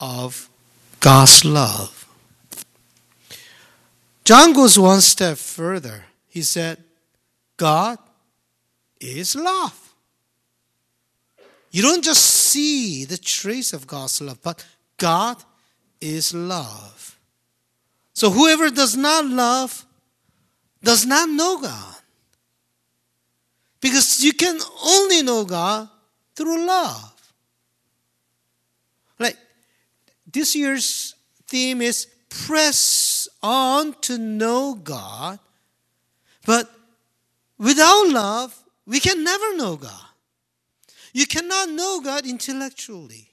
of God's love. John goes one step further. He said, God is love. You don't just see the trace of God's love, but God is love. So whoever does not love does not know God. Because you can only know God through love. Like this year's theme is press on to know God. But without love, we can never know God. You cannot know God intellectually.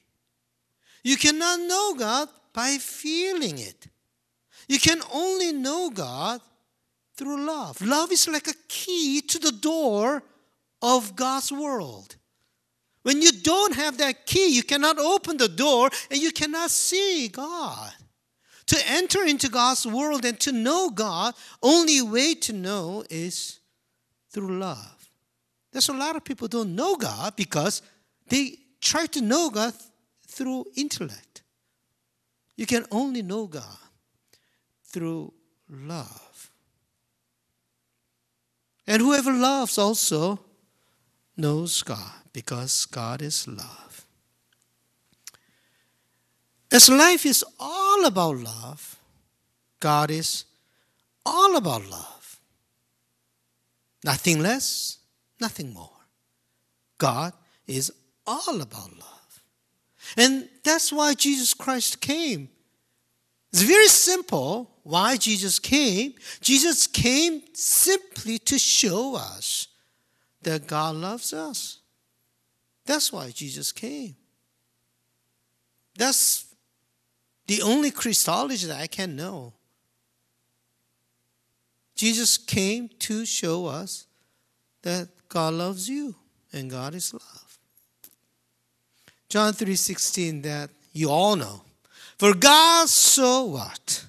You cannot know God by feeling it. You can only know God through love. Love is like a key to the door of God's world. When you don't have that key, you cannot open the door and you cannot see God. To enter into God's world and to know God, only way to know is through love. There's a lot of people don't know God because they try to know God through intellect. You can only know God through love. And whoever loves also knows God because God is love. As life is all about love, God is all about love. Nothing less, nothing more. God is all about love. And that's why Jesus Christ came. It's very simple why Jesus came. Jesus came simply to show us that God loves us. That's why Jesus came. That's the only Christology that I can know. Jesus came to show us that God loves you and God is love. John 3:16 that you all know. For God so what?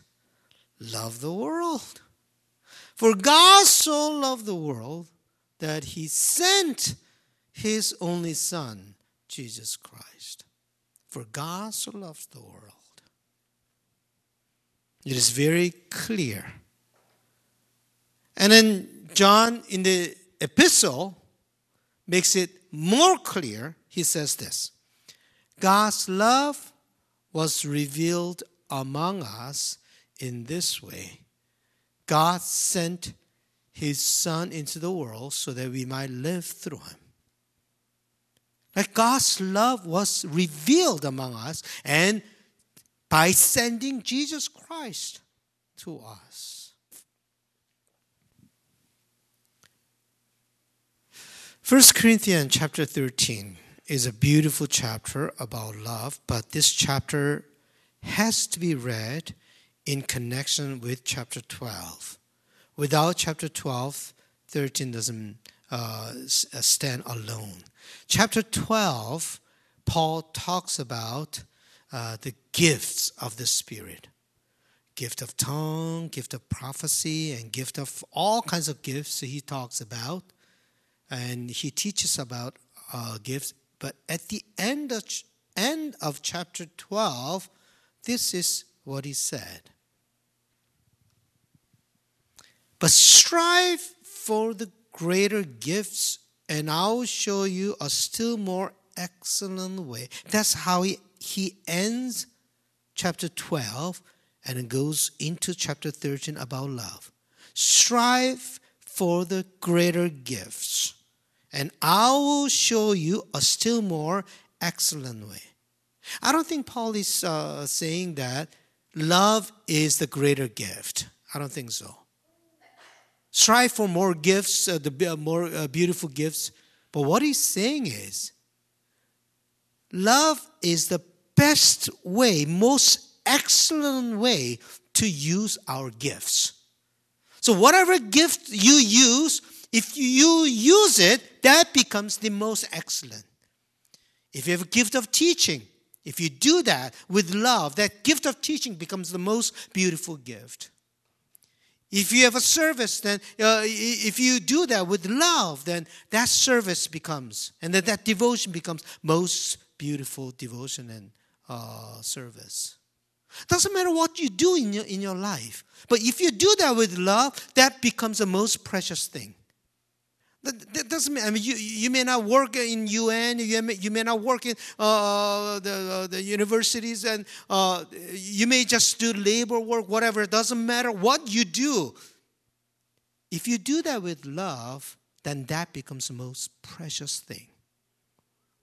Loved the world. For God so loved the world that he sent his only son, Jesus Christ. For God so loves the world. It is very clear. And then John in the epistle makes it more clear. He says this God's love was revealed among us in this way God sent his son into the world so that we might live through him. Like God's love was revealed among us and by sending Jesus Christ to us. First Corinthians chapter 13 is a beautiful chapter about love, but this chapter has to be read in connection with chapter 12. Without chapter 12, 13 doesn't uh, uh, stand alone. Chapter 12, Paul talks about uh, the gifts of the Spirit gift of tongue, gift of prophecy, and gift of all kinds of gifts he talks about. And he teaches about uh, gifts. But at the end of, end of chapter 12, this is what he said. But strive for the greater gifts, and I'll show you a still more excellent way. That's how he, he ends chapter 12 and goes into chapter 13 about love. Strive for the greater gifts, and I will show you a still more excellent way. I don't think Paul is uh, saying that love is the greater gift. I don't think so. Strive for more gifts, uh, the more uh, beautiful gifts. But what he's saying is, love is the best way, most excellent way to use our gifts. So, whatever gift you use, if you use it, that becomes the most excellent. If you have a gift of teaching, if you do that with love, that gift of teaching becomes the most beautiful gift. If you have a service, then uh, if you do that with love, then that service becomes, and then that devotion becomes most beautiful devotion and uh, service. Doesn't matter what you do in your, in your life, but if you do that with love, that becomes the most precious thing. That, that doesn't mean, I mean, you, you may not work in UN, you may, you may not work in uh, the, uh, the universities, and uh, you may just do labor work, whatever. It doesn't matter what you do. If you do that with love, then that becomes the most precious thing.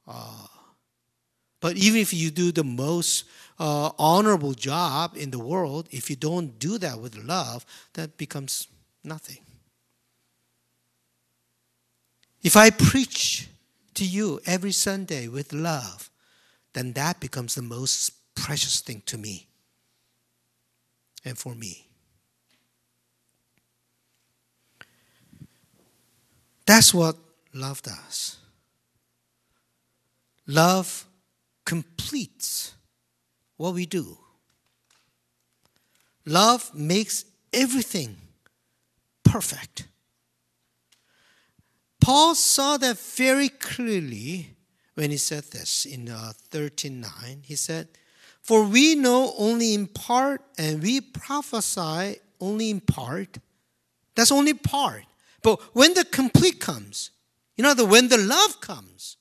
Uh, but even if you do the most uh, honorable job in the world, if you don't do that with love, that becomes nothing. If I preach to you every Sunday with love, then that becomes the most precious thing to me and for me. That's what love does. Love completes what we do. Love makes everything perfect. Paul saw that very clearly when he said this in uh, 13:9. He said, "For we know only in part, and we prophesy only in part. That's only part. But when the complete comes, you know, the when the love comes,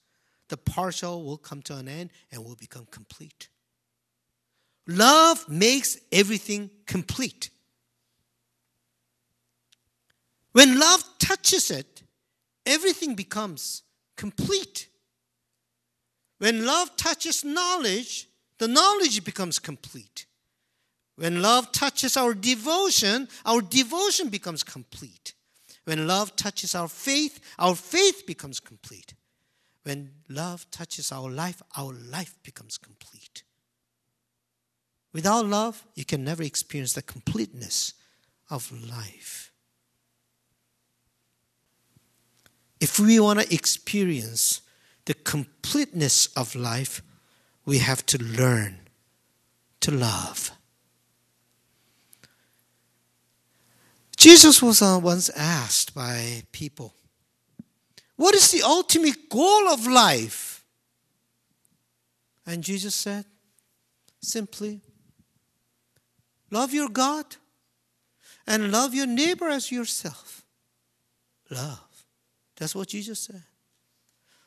the partial will come to an end and will become complete. Love makes everything complete. When love touches it, everything becomes complete. When love touches knowledge, the knowledge becomes complete. When love touches our devotion, our devotion becomes complete. When love touches our faith, our faith becomes complete. When love touches our life, our life becomes complete. Without love, you can never experience the completeness of life. If we want to experience the completeness of life, we have to learn to love. Jesus was uh, once asked by people, What is the ultimate goal of life? And Jesus said, Simply, love your God and love your neighbor as yourself. Love. That's what Jesus said.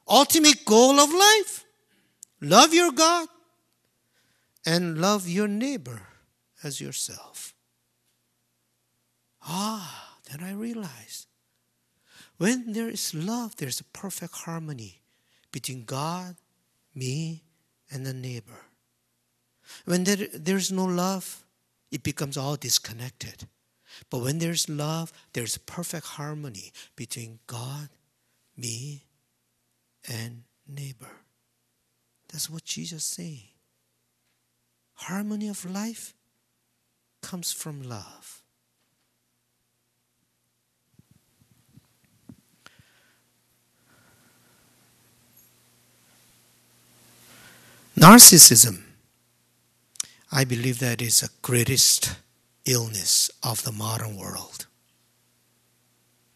Ultimate goal of life love your God and love your neighbor as yourself. Ah, then I realized when there is love, there's a perfect harmony between God, me, and the neighbor. When there, there's no love, it becomes all disconnected. But when there's love, there's perfect harmony between God me, and neighbor. That's what Jesus saying. Harmony of life comes from love. Narcissism, I believe that is the greatest illness of the modern world.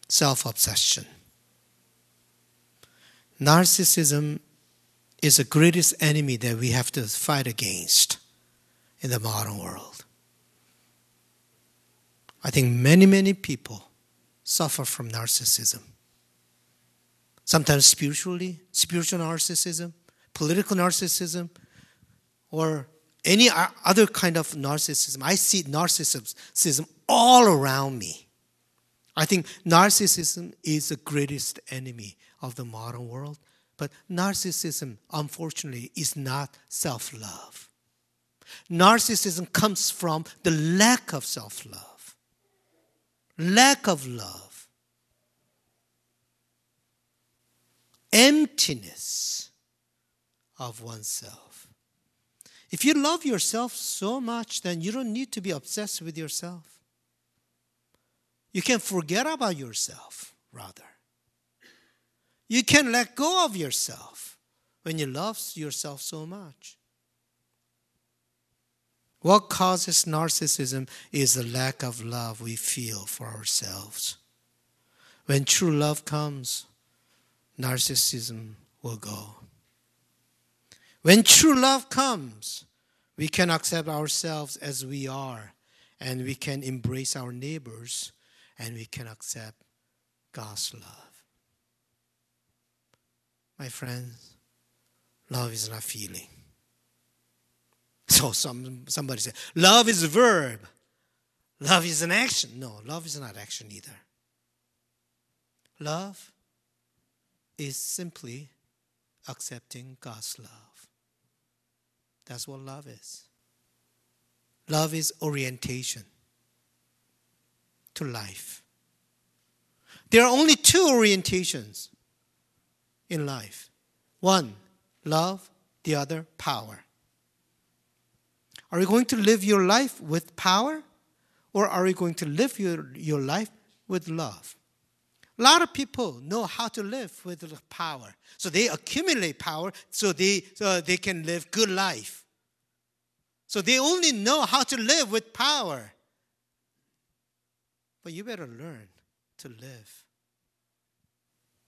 Self obsession. Narcissism is the greatest enemy that we have to fight against in the modern world. I think many, many people suffer from narcissism. Sometimes spiritually, spiritual narcissism, political narcissism, or any other kind of narcissism. I see narcissism all around me. I think narcissism is the greatest enemy of the modern world. But narcissism, unfortunately, is not self love. Narcissism comes from the lack of self love, lack of love, emptiness of oneself. If you love yourself so much, then you don't need to be obsessed with yourself. You can forget about yourself, rather. You can let go of yourself when you love yourself so much. What causes narcissism is the lack of love we feel for ourselves. When true love comes, narcissism will go. When true love comes, we can accept ourselves as we are, and we can embrace our neighbors, and we can accept God's love. My friends, love is not feeling. So some, somebody said, love is a verb. Love is an action. No, love is not action either. Love is simply accepting God's love. That's what love is. Love is orientation to life. There are only two orientations in life one, love, the other, power. Are you going to live your life with power or are you going to live your, your life with love? A lot of people know how to live with power. So they accumulate power so they, so they can live good life. So they only know how to live with power. But you better learn to live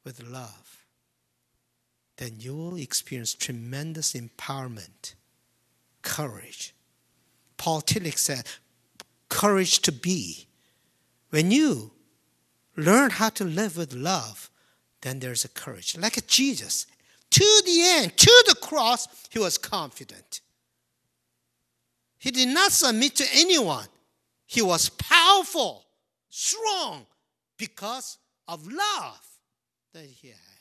with love. Then you will experience tremendous empowerment, courage. Paul Tillich said, courage to be. When you learn how to live with love, then there's a courage. Like Jesus, to the end, to the cross, he was confident. He did not submit to anyone. He was powerful, strong, because of love that he had.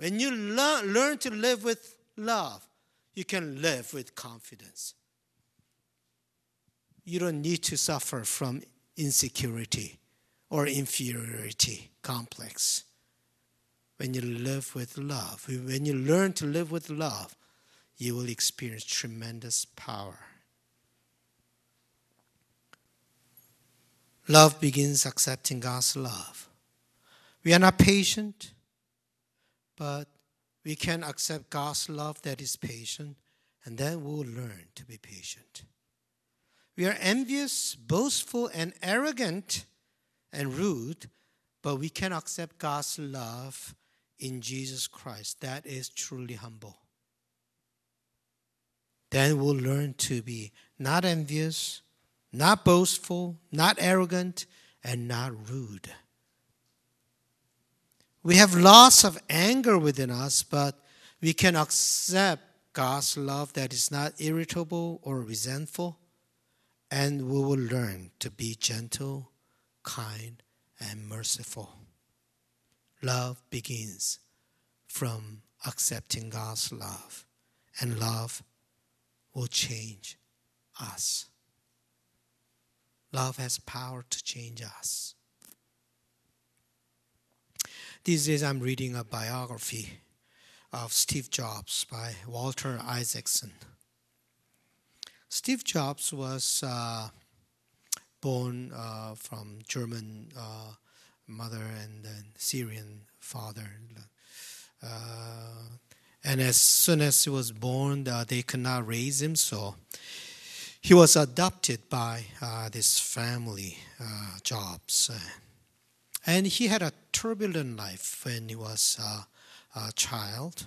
When you learn, to live with love, you can live with confidence. You don't need to suffer from insecurity or inferiority complex. When you live with love, when you learn to live with love, you will experience tremendous power. Love begins accepting God's love. We are not patient, but we can accept God's love that is patient, and then we'll learn to be patient. We are envious, boastful, and arrogant and rude, but we can accept God's love in Jesus Christ. That is truly humble. Then we'll learn to be not envious, not boastful, not arrogant, and not rude. We have lots of anger within us, but we can accept God's love that is not irritable or resentful, and we will learn to be gentle kind, and merciful. Love begins from accepting God's love, and love will change us. Love has power to change us. These days, I'm reading a biography of Steve Jobs by Walter Isaacson. Steve Jobs was uh, born uh, from German uh, mother and Syrian father. Uh, and as soon as he was born, uh, they could not raise him, so he was adopted by uh, this family, Jobs. And he had a turbulent life when he was a child.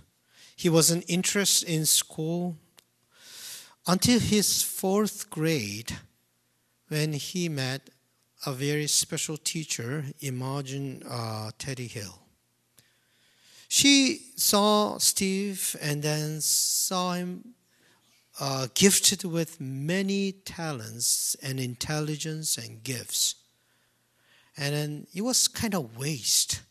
He wasn't interested in school until his fourth grade when he met a very special teacher, Imogen uh, Teddy Hill. She saw Steve and then saw him uh, gifted with many talents and intelligence and gifts. And then it was kind of waste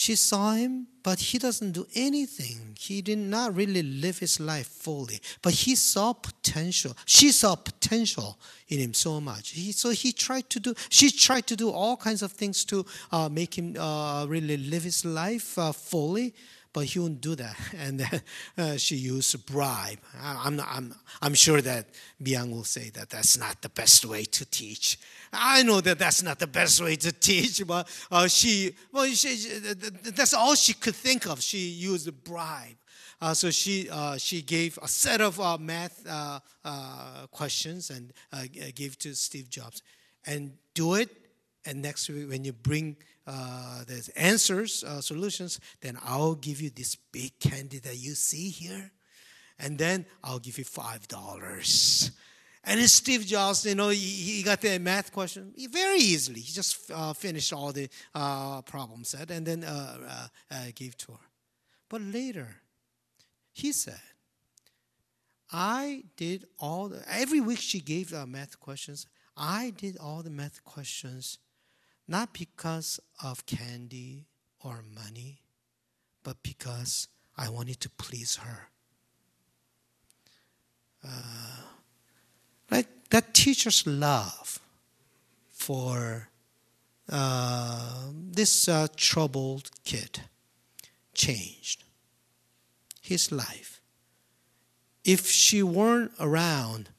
she saw him, but he doesn't do anything. He did not really live his life fully. But he saw potential. She saw potential in him so much. He, so he tried to do, she tried to do all kinds of things to uh, make him uh, really live his life uh, fully but he wouldn't do that. And uh, she used bribe. I'm, not, I'm, I'm sure that Byung will say that that's not the best way to teach. I know that that's not the best way to teach, but uh, she, well, she, that's all she could think of. She used a bribe. Uh, so she uh, she gave a set of uh, math uh, uh, questions and gave to Steve Jobs, and do it. And next week, when you bring uh, there's answers, uh, solutions, then I'll give you this big candy that you see here. and then I'll give you $5. And Steve Jobs, you know, he, he got the math question very easily. He just uh, finished all the uh, problem set and then uh, uh, uh, gave to her. But later, he said, I did all the, every week she gave the math questions. I did all the math questions not because of candy or money, but because I wanted to please her. Uh, like that teacher's love for uh, this uh, troubled kid changed his life. If she weren't around,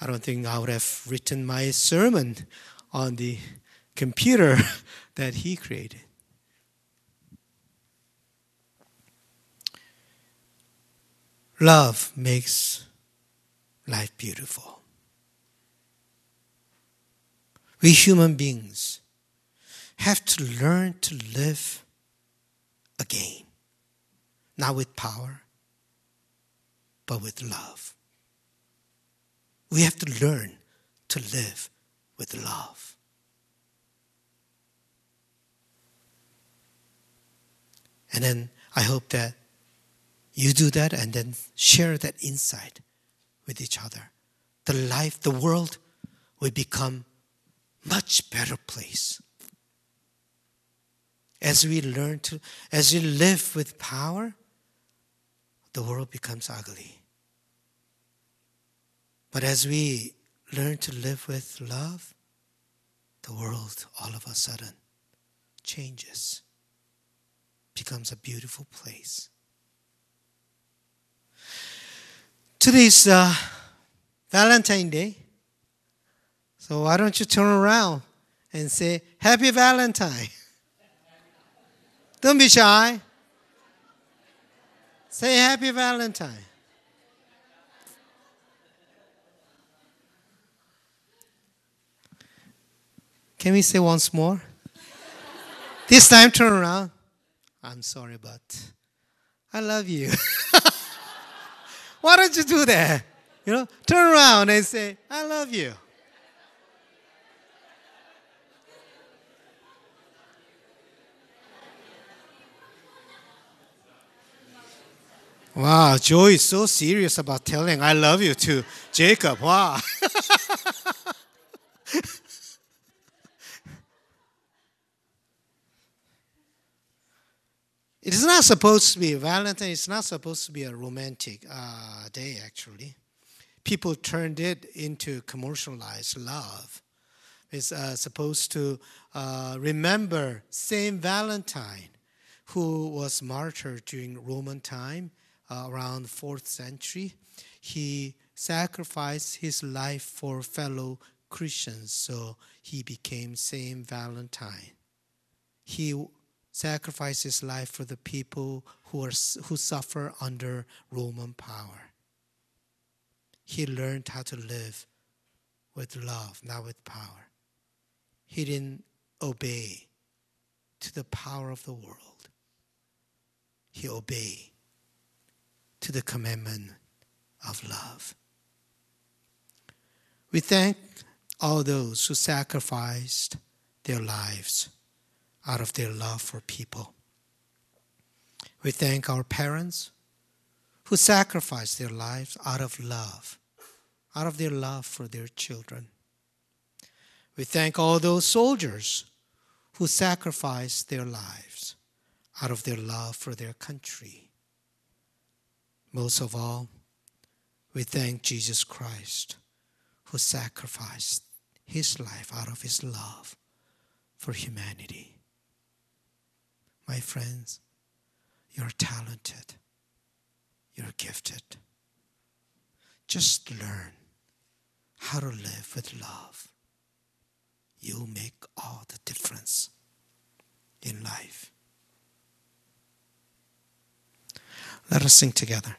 I don't think I would have written my sermon on the computer that he created. Love makes life beautiful. We human beings have to learn to live again, not with power, but with love. We have to learn to live with love. And then I hope that you do that and then share that insight with each other. The life, the world will become much better place. As we learn to, as we live with power, the world becomes ugly. But as we learn to live with love, the world all of a sudden changes, becomes a beautiful place. Today's uh, Valentine Day. So why don't you turn around and say, Happy Valentine? Don't be shy. Say Happy Valentine. Can we say once more? this time, turn around. I'm sorry, but I love you. Why don't you do that? You know, turn around and say, I love you. Wow, Joy is so serious about telling I love you to Jacob. Wow. It is not supposed to be Valentine. It's not supposed to be a romantic uh, day. Actually, people turned it into commercialized love. It's uh, supposed to uh, remember Saint Valentine, who was martyred during Roman time uh, around fourth century. He sacrificed his life for fellow Christians, so he became Saint Valentine. He sacrificed his life for the people who, are, who suffer under Roman power. He learned how to live with love, not with power. He didn't obey to the power of the world. He obeyed to the commandment of love. We thank all those who sacrificed their lives out of their love for people. We thank our parents who sacrificed their lives out of love, out of their love for their children. We thank all those soldiers who sacrificed their lives out of their love for their country. Most of all, we thank Jesus Christ who sacrificed his life out of his love for humanity. My friends, you're talented. You're gifted. Just learn how to live with love. You'll make all the difference in life. Let us sing together.